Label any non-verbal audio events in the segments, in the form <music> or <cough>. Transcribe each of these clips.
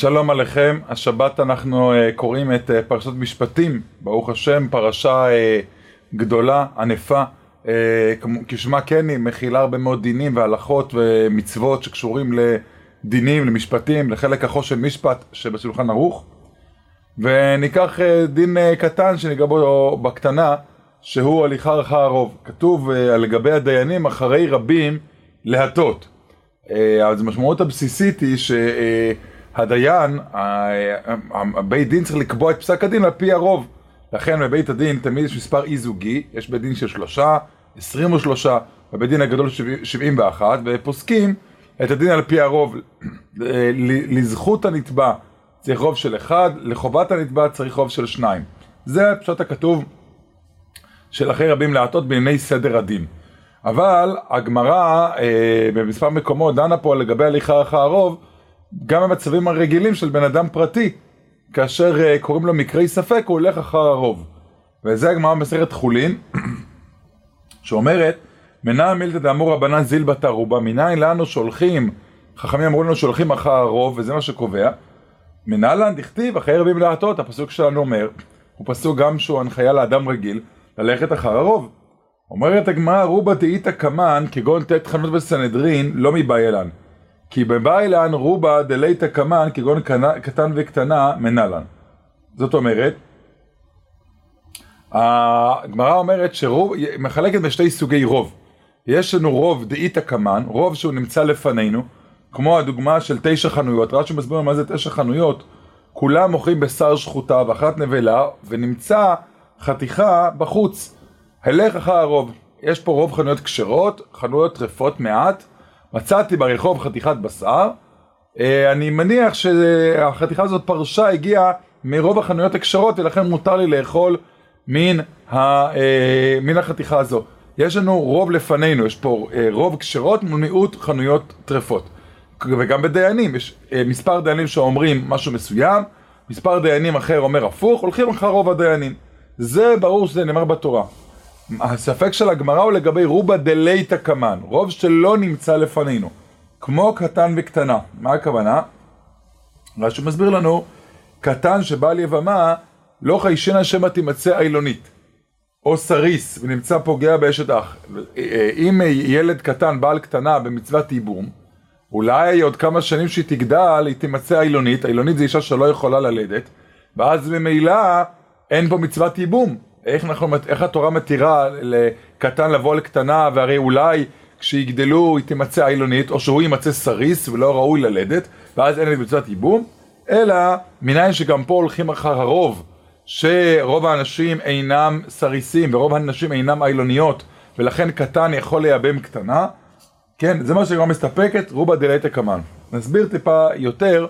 שלום עליכם, השבת אנחנו uh, קוראים את uh, פרשת משפטים, ברוך השם, פרשה uh, גדולה, ענפה, כשמה כן היא מכילה הרבה מאוד דינים והלכות ומצוות שקשורים לדינים, למשפטים, לחלק החושן משפט שבשולחן ערוך. וניקח דין קטן שניגע בו בקטנה, שהוא הליכה אחר הרוב. כתוב uh, לגבי הדיינים אחרי רבים להטות. אז המשמעות הבסיסית היא ש... הדיין, הבית דין צריך לקבוע את פסק הדין על פי הרוב. לכן בבית הדין תמיד יש מספר אי זוגי, יש בית דין של שלושה, עשרים ושלושה, בבית דין הגדול שבעים ואחת, ופוסקים את הדין על פי הרוב. לזכות הנתבע צריך רוב של אחד, לחובת הנתבע צריך רוב של שניים. זה פשוט הכתוב של אחרי רבים להטות בענייני סדר הדין. אבל הגמרא אה, במספר מקומות דנה פה לגבי הליכה אחר הרוב, גם במצבים הרגילים של בן אדם פרטי, כאשר uh, קוראים לו מקרי ספק, הוא הולך אחר הרוב. וזה הגמרא במסכת חולין, <clears throat> שאומרת, מנהל מילתא דאמור רבנן זילבתא רובה, מניין לנו שולחים, חכמים אמרו לנו שולחים אחר הרוב, וזה מה שקובע. מנהלן דכתיב אחרי רבים להטות, הפסוק שלנו אומר, הוא פסוק גם שהוא הנחיה לאדם רגיל, ללכת אחר הרוב. אומרת הגמרא רובה דאיתא קמן, כגון ט' חנות בסנהדרין, לא מבעילן. כי בביילן רובה דליתא קמן כגון קטן וקטנה מנלן. זאת אומרת, הגמרא אומרת שרוב, מחלקת בשתי סוגי רוב. יש לנו רוב דאיתא קמן, רוב שהוא נמצא לפנינו, כמו הדוגמה של תשע חנויות, רש"י מסביר מה זה תשע חנויות, כולם מוכרים בשר שחוטה ואחת נבלה, ונמצא חתיכה בחוץ. הלך אחר הרוב. יש פה רוב חנויות כשרות, חנויות טרפות מעט, מצאתי ברחוב חתיכת בשר, אה, אני מניח שהחתיכה הזאת פרשה הגיעה מרוב החנויות הכשרות ולכן מותר לי לאכול מן, ה, אה, מן החתיכה הזו. יש לנו רוב לפנינו, יש פה אה, רוב כשרות מול מיעוט חנויות טרפות. וגם בדיינים, יש מספר דיינים שאומרים משהו מסוים, מספר דיינים אחר אומר הפוך, הולכים אחר רוב הדיינים. זה ברור שזה נאמר בתורה. הספק של הגמרא הוא לגבי רובה דלייתא קמן, רוב שלא נמצא לפנינו, כמו קטן וקטנה. מה הכוונה? רש"י מסביר לנו, קטן שבעל יבמה, לא חיישנה שמא תימצא אילונית, או סריס, ונמצא פוגע באשת אח. אם ילד קטן, בעל קטנה, במצוות ייבום, אולי עוד כמה שנים שהיא תגדל, היא תימצא אילונית, אילונית זה אישה שלא יכולה ללדת, ואז ממילא אין פה מצוות ייבום. איך, אנחנו, איך התורה מתירה לקטן לבוא לקטנה, והרי אולי כשיגדלו היא תימצא אילונית, או שהוא יימצא סריס ולא ראוי ללדת, ואז אין את מצוות ייבום, אלא מניין שגם פה הולכים אחר הרוב, שרוב האנשים אינם סריסים ורוב האנשים אינם אילוניות, ולכן קטן יכול לייבם קטנה, כן, זה מה שגם מסתפקת, רובה דלתא קמן. נסביר טיפה יותר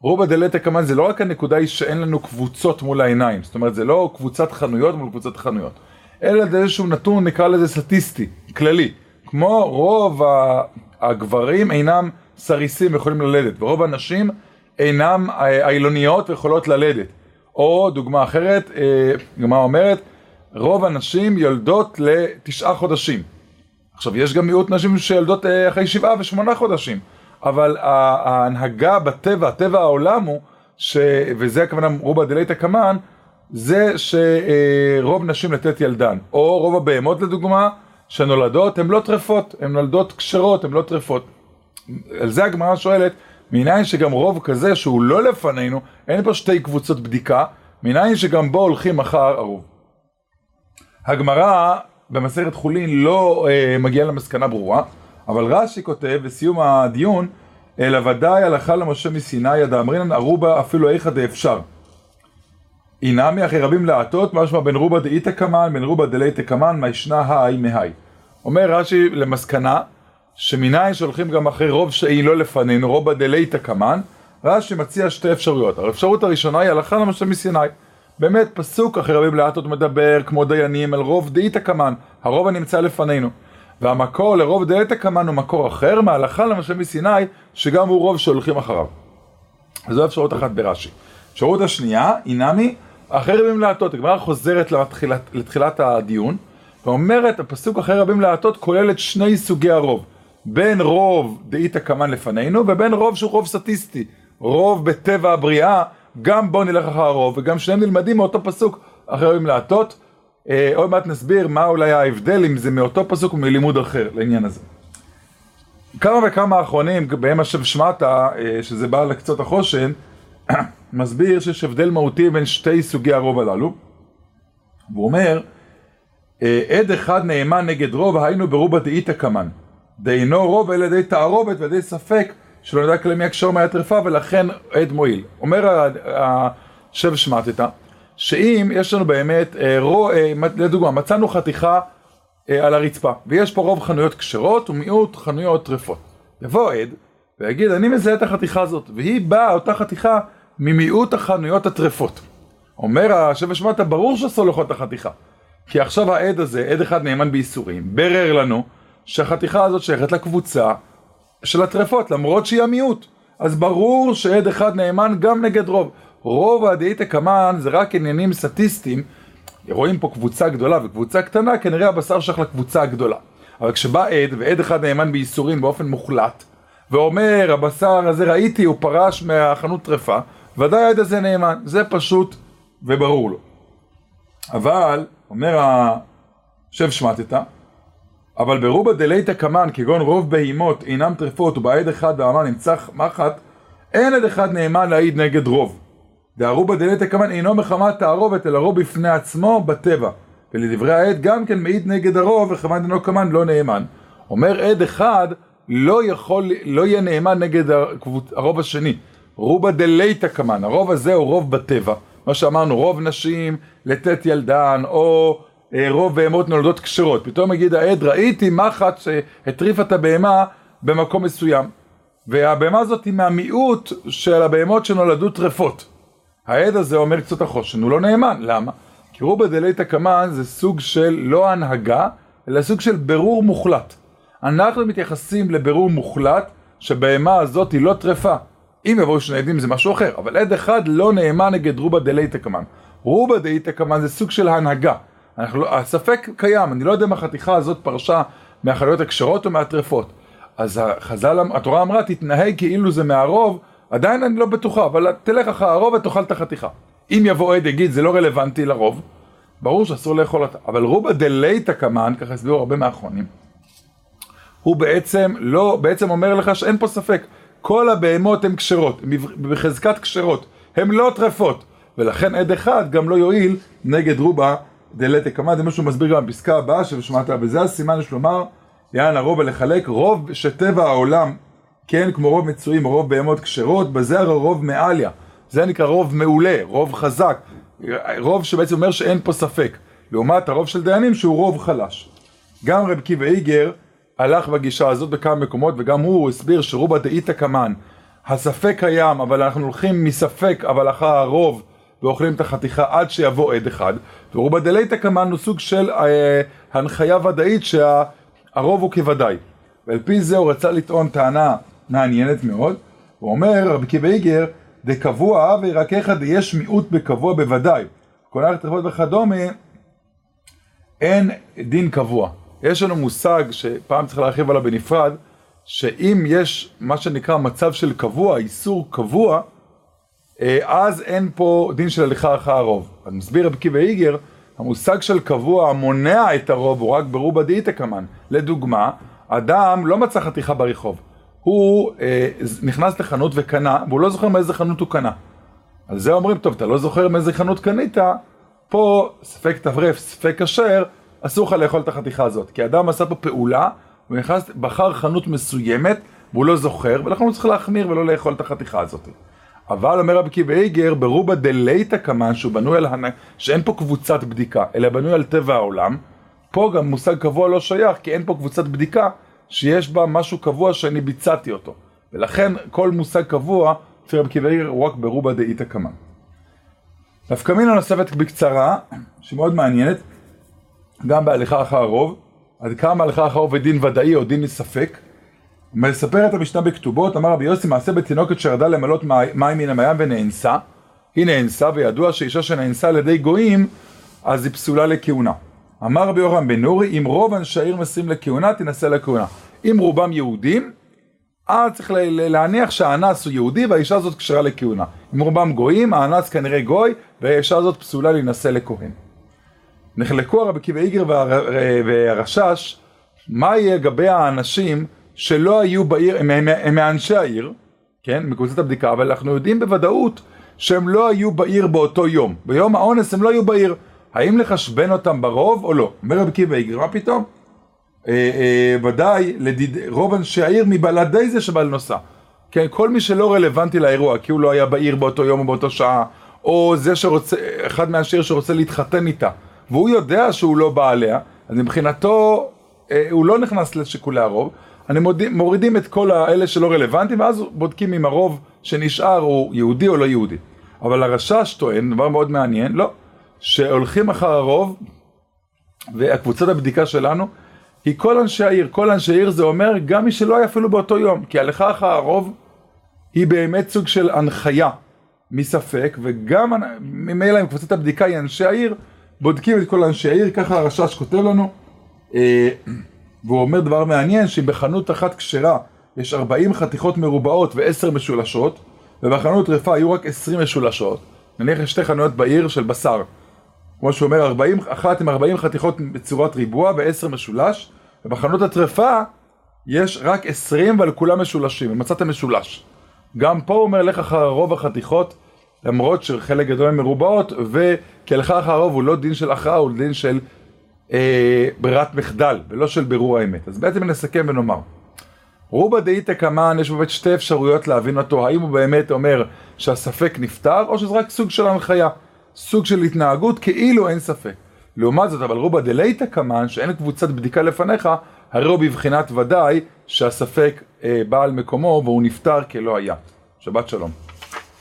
רובה דלתא קמן זה לא רק הנקודה היא שאין לנו קבוצות מול העיניים, זאת אומרת זה לא קבוצת חנויות מול קבוצת חנויות, אלא זה איזשהו נתון נקרא לזה סטטיסטי, כללי, כמו רוב הגברים אינם סריסים ויכולים ללדת, ורוב הנשים אינם אילוניות ויכולות ללדת, או דוגמה אחרת, גמרא אומרת, רוב הנשים יולדות לתשעה חודשים. עכשיו יש גם מיעוט נשים שיולדות אחרי שבעה ושמונה חודשים. אבל ההנהגה בטבע, טבע העולם הוא, ש... וזה הכוונה רובה דלייתא קמן, זה שרוב נשים לתת ילדן, או רוב הבהמות לדוגמה, שנולדות, הן לא טרפות, הן נולדות כשרות, הן לא טרפות. על זה הגמרא שואלת, מניין שגם רוב כזה שהוא לא לפנינו, אין פה שתי קבוצות בדיקה, מניין שגם בו הולכים אחר הרוב. הגמרא במסכת חולין לא אה, מגיעה למסקנה ברורה, אבל רש"י כותב בסיום הדיון, אלא ודאי הלכה למשה מסיני ידע אמרינן ארובה אפילו איכא דאפשר. אינמי אחרי רבים להטות, משמע בין רובה דאיתא קמן, בין רובה דלייתא קמן, מה ישנה האי מהי. אומר רש"י למסקנה, שמניין שהולכים גם אחרי רוב שהיא לא לפנינו, רובה דלייתא קמן, רש"י מציע שתי אפשרויות. האפשרות הראשונה היא הלכה למשה מסיני. באמת פסוק אחרי רבים להטות מדבר כמו דיינים על רוב דאיתא קמן, הרוב הנמצא לפנינו. והמקור לרוב דלתא קמן הוא מקור אחר מהלכה למשל מסיני, שגם הוא רוב שהולכים אחריו. זו אפשרות אחת ברש"י. אפשרות השנייה, אינמי, אחרי רבים להטות. הגמרא חוזרת לתחילת, לתחילת הדיון, ואומרת, הפסוק אחרי רבים להטות כולל את שני סוגי הרוב. בין רוב דאיתא קמן לפנינו, ובין רוב שהוא רוב סטטיסטי. רוב בטבע הבריאה, גם בוא נלך אחר הרוב, וגם שניהם נלמדים מאותו פסוק, אחרים להטות. אה, עוד מעט נסביר מה אולי ההבדל, אם זה מאותו פסוק או מלימוד אחר לעניין הזה. כמה וכמה אחרונים, בהם השב שמעת, שזה בא לקצות החושן, <clears throat> מסביר שיש הבדל מהותי בין שתי סוגי הרוב הללו. והוא אומר, אה, עד אחד נאמן נגד רוב, היינו ברובה דאיתא קמן. דאינו רוב אלא די תערובת ודי ספק שלא נדע כלי מי הקשור מהטרפה ולכן עד מועיל. אומר השב שמטתא, שאם יש לנו באמת, אה, רו, אה, לדוגמה, מצאנו חתיכה על הרצפה, ויש פה רוב חנויות כשרות ומיעוט חנויות טרפות. יבוא עד ויגיד, אני מזהה את החתיכה הזאת, והיא באה, אותה חתיכה, ממיעוט החנויות הטרפות. אומר השב שמטתא, ברור שאסור לאכול את החתיכה. כי עכשיו העד הזה, עד אחד נאמן בייסורים, ברר לנו שהחתיכה הזאת שייכת לקבוצה של הטרפות, למרות שהיא המיעוט. אז ברור שעד אחד נאמן גם נגד רוב. רוב הדאיתא קמן זה רק עניינים סטטיסטיים. רואים פה קבוצה גדולה וקבוצה קטנה, כנראה הבשר שייך לקבוצה הגדולה. אבל כשבא עד, ועד אחד נאמן בייסורים באופן מוחלט, ואומר, הבשר הזה ראיתי, הוא פרש מהחנות טרפה, ודאי העד הזה נאמן. זה פשוט וברור לו. אבל אומר השב שמטתא, אבל ברובה דליתא קמן, כגון רוב בהימות אינם טרפות ובעד אחד ואמר נמצא מחט, אין עד אחד נאמן להעיד נגד רוב. דארובה דליתא קמן אינו מחמת תערובת, אלא רוב בפני עצמו בטבע. ולדברי העד גם כן מעיד נגד הרוב, וחמת אינו קמן לא נאמן. אומר עד אחד, לא יכול, לא יהיה נאמן נגד הרוב השני. רובה דליתא קמן, הרוב הזה הוא רוב בטבע. מה שאמרנו, רוב נשים לתת ילדן, או אה, רוב בהמות נולדות כשרות. פתאום יגיד העד, ראיתי מחט שהטריפה את הבהמה במקום מסוים. והבהמה הזאת היא מהמיעוט של הבהמות שנולדו טרפות. העד הזה אומר קצת החושן, הוא לא נאמן, למה? כי רובה דליתא קמן זה סוג של לא הנהגה, אלא סוג של ברור מוחלט. אנחנו מתייחסים לבירור מוחלט שבהמה הזאת היא לא טרפה. אם יבואו שני עדים זה משהו אחר, אבל עד אחד לא נאמן נגד רובה דלייתא קמן. רובה דלייתא קמן זה סוג של הנהגה. אנחנו, לא- הספק קיים, אני לא יודע אם החתיכה הזאת פרשה מהחנויות הכשרות או מהטרפות. אז החז"ל, התורה אמרה, תתנהג כאילו זה מהרוב, עדיין אני לא בטוחה, אבל תלך אחר הרוב ותאכל את החתיכה. אם יבוא עד יגיד, זה לא רלוונטי לרוב, ברור שאסור לאכול אותה. אבל רובה דלייתא קמן, ככה הסבירו הרבה מהאחרונים, הוא בעצם לא, בעצם אומר לך שאין פה ספק. כל הבהמות הן כשרות, בחזקת כשרות, הן לא טרפות, ולכן עד אחד גם לא יועיל נגד רובה דלת הקמא, זה מה שהוא מסביר גם בפסקה הבאה ששמעת, וזה הסימן יש לומר, יען הרוב ולחלק, רוב שטבע העולם, כן, כמו רוב מצויים, רוב בהמות כשרות, בזה הרי רוב מעליה, זה נקרא רוב מעולה, רוב חזק, רוב שבעצם אומר שאין פה ספק, לעומת הרוב של דיינים שהוא רוב חלש. גם רב קיבא איגר הלך בגישה הזאת בכמה מקומות, וגם הוא הסביר שרובה דאיתא קמן, הספק קיים, אבל אנחנו הולכים מספק, אבל אחר הרוב, ואוכלים את החתיכה עד שיבוא עד אחד, ורובה דליתא קמן הוא סוג של אה, הנחיה ודאית שהרוב הוא כוודאי. ועל פי זה הוא רצה לטעון טענה מעניינת מאוד, הוא אומר, רבי קיבא איגר, דקבוע וירקך דיש מיעוט בקבוע בוודאי. כל הלכת וכדומה, אין דין קבוע. יש לנו מושג שפעם צריך להרחיב עליו בנפרד, שאם יש מה שנקרא מצב של קבוע, איסור קבוע, אה, אז אין פה דין של הליכה אחר הרוב. אז מסביר רבי קיבא איגר, המושג של קבוע המונע את הרוב הוא רק ברובה דאיתא קמן. לדוגמה, אדם לא מצא חתיכה ברחוב. הוא אה, נכנס לחנות וקנה, והוא לא זוכר מאיזה חנות הוא קנה. על זה אומרים, טוב, אתה לא זוכר מאיזה חנות קנית, פה ספק טרף, ספק כשר, אסור לך לאכול את החתיכה הזאת. כי אדם עשה פה פעולה, הוא נכנס, בחר חנות מסוימת, והוא לא זוכר, ולכן הוא צריך להחמיר ולא לאכול את החתיכה הזאת. אבל אומר רבי קיבא איגר, ברובה דלייתא קמן, שהוא בנוי על. שאין פה קבוצת בדיקה, אלא בנוי על טבע העולם, פה גם מושג קבוע לא שייך, כי אין פה קבוצת בדיקה שיש בה משהו קבוע שאני ביצעתי אותו. ולכן כל מושג קבוע, לפי רבי קיבא איגר, הוא רק ברובה דאיתא קמן. נפקא מינה נוספת בקצרה, שמאוד מעניינת, גם בהליכה אחר הרוב, עד כמה הליכה אחר הרוב ודין ודאי או דין. מספר את המשנה בכתובות, אמר רבי יוסי מעשה בתינוקת שירדה למלות מים מן המים ונאנסה, היא נאנסה וידוע שאישה שנאנסה על ידי גויים אז היא פסולה לכהונה. אמר רבי יוחנן בן נורי, אם רוב אנשי העיר מסירים לכהונה, תנסה לכהונה. אם רובם יהודים, אז צריך להניח שהאנס הוא יהודי והאישה הזאת כשרה לכהונה. אם רובם גויים, האנס כנראה גוי, והאישה הזאת פסולה להינשא לכהן. נחלקו הרבי עקיבא איגר והרשש, מה יהיה לגבי האנשים שלא היו בעיר, הם, הם, הם מאנשי העיר, כן, מקבוצת הבדיקה, אבל אנחנו יודעים בוודאות שהם לא היו בעיר באותו יום. ביום האונס הם לא היו בעיר. האם לחשבן אותם ברוב או לא? אומר רבי עקיבא איגר, מה פתאום? אה, אה, ודאי לדיד, רוב אנשי העיר מבלעדי זה שבא לנוסע. כן, כל מי שלא רלוונטי לאירוע, כי הוא לא היה בעיר באותו יום או באותו שעה, או זה שרוצה, אחד מהשיר שרוצה להתחתן איתה, והוא יודע שהוא לא בא עליה, אז מבחינתו אה, הוא לא נכנס לשיקולי הרוב, אני מורידים, מורידים את כל האלה שלא רלוונטיים, ואז בודקים אם הרוב שנשאר הוא יהודי או לא יהודי. אבל הרשש טוען, דבר מאוד מעניין, לא, שהולכים אחר הרוב, והקבוצת הבדיקה שלנו, היא כל אנשי העיר, כל אנשי העיר זה אומר גם מי שלא היה אפילו באותו יום, כי הלכה אחר הרוב היא באמת סוג של הנחיה. מספק, וגם ממילא עם קבוצת הבדיקה היא אנשי העיר, בודקים את כל אנשי העיר, ככה הרשש כותב לנו, אה, והוא אומר דבר מעניין, שאם בחנות אחת כשרה יש 40 חתיכות מרובעות ו-10 משולשות, ובחנות טרפה היו רק 20 משולשות, נניח יש שתי חנויות בעיר של בשר, כמו שהוא אומר, 40, אחת עם 40 חתיכות בצורת ריבוע ו-10 משולש, ובחנות הטרפה יש רק 20 ועל כולם משולשים, ומצאת משולש. גם פה הוא אומר לך אחר רוב החתיכות, למרות שחלק גדול הן מרובעות, וכי לך אחר הרוב הוא לא דין של הכרעה, הוא דין של אה, ברירת מחדל, ולא של בירור האמת. אז בעצם נסכם ונאמר. רובה דאיתא קמאן, יש באמת שתי אפשרויות להבין אותו, האם הוא באמת אומר שהספק נפתר, או שזה רק סוג של הנחיה, סוג של התנהגות כאילו אין ספק. לעומת זאת, אבל רובה דלייתא קמאן, שאין קבוצת בדיקה לפניך, הרי הוא בבחינת ודאי שהספק אה, בא על מקומו והוא נפטר כלא היה. שבת שלום.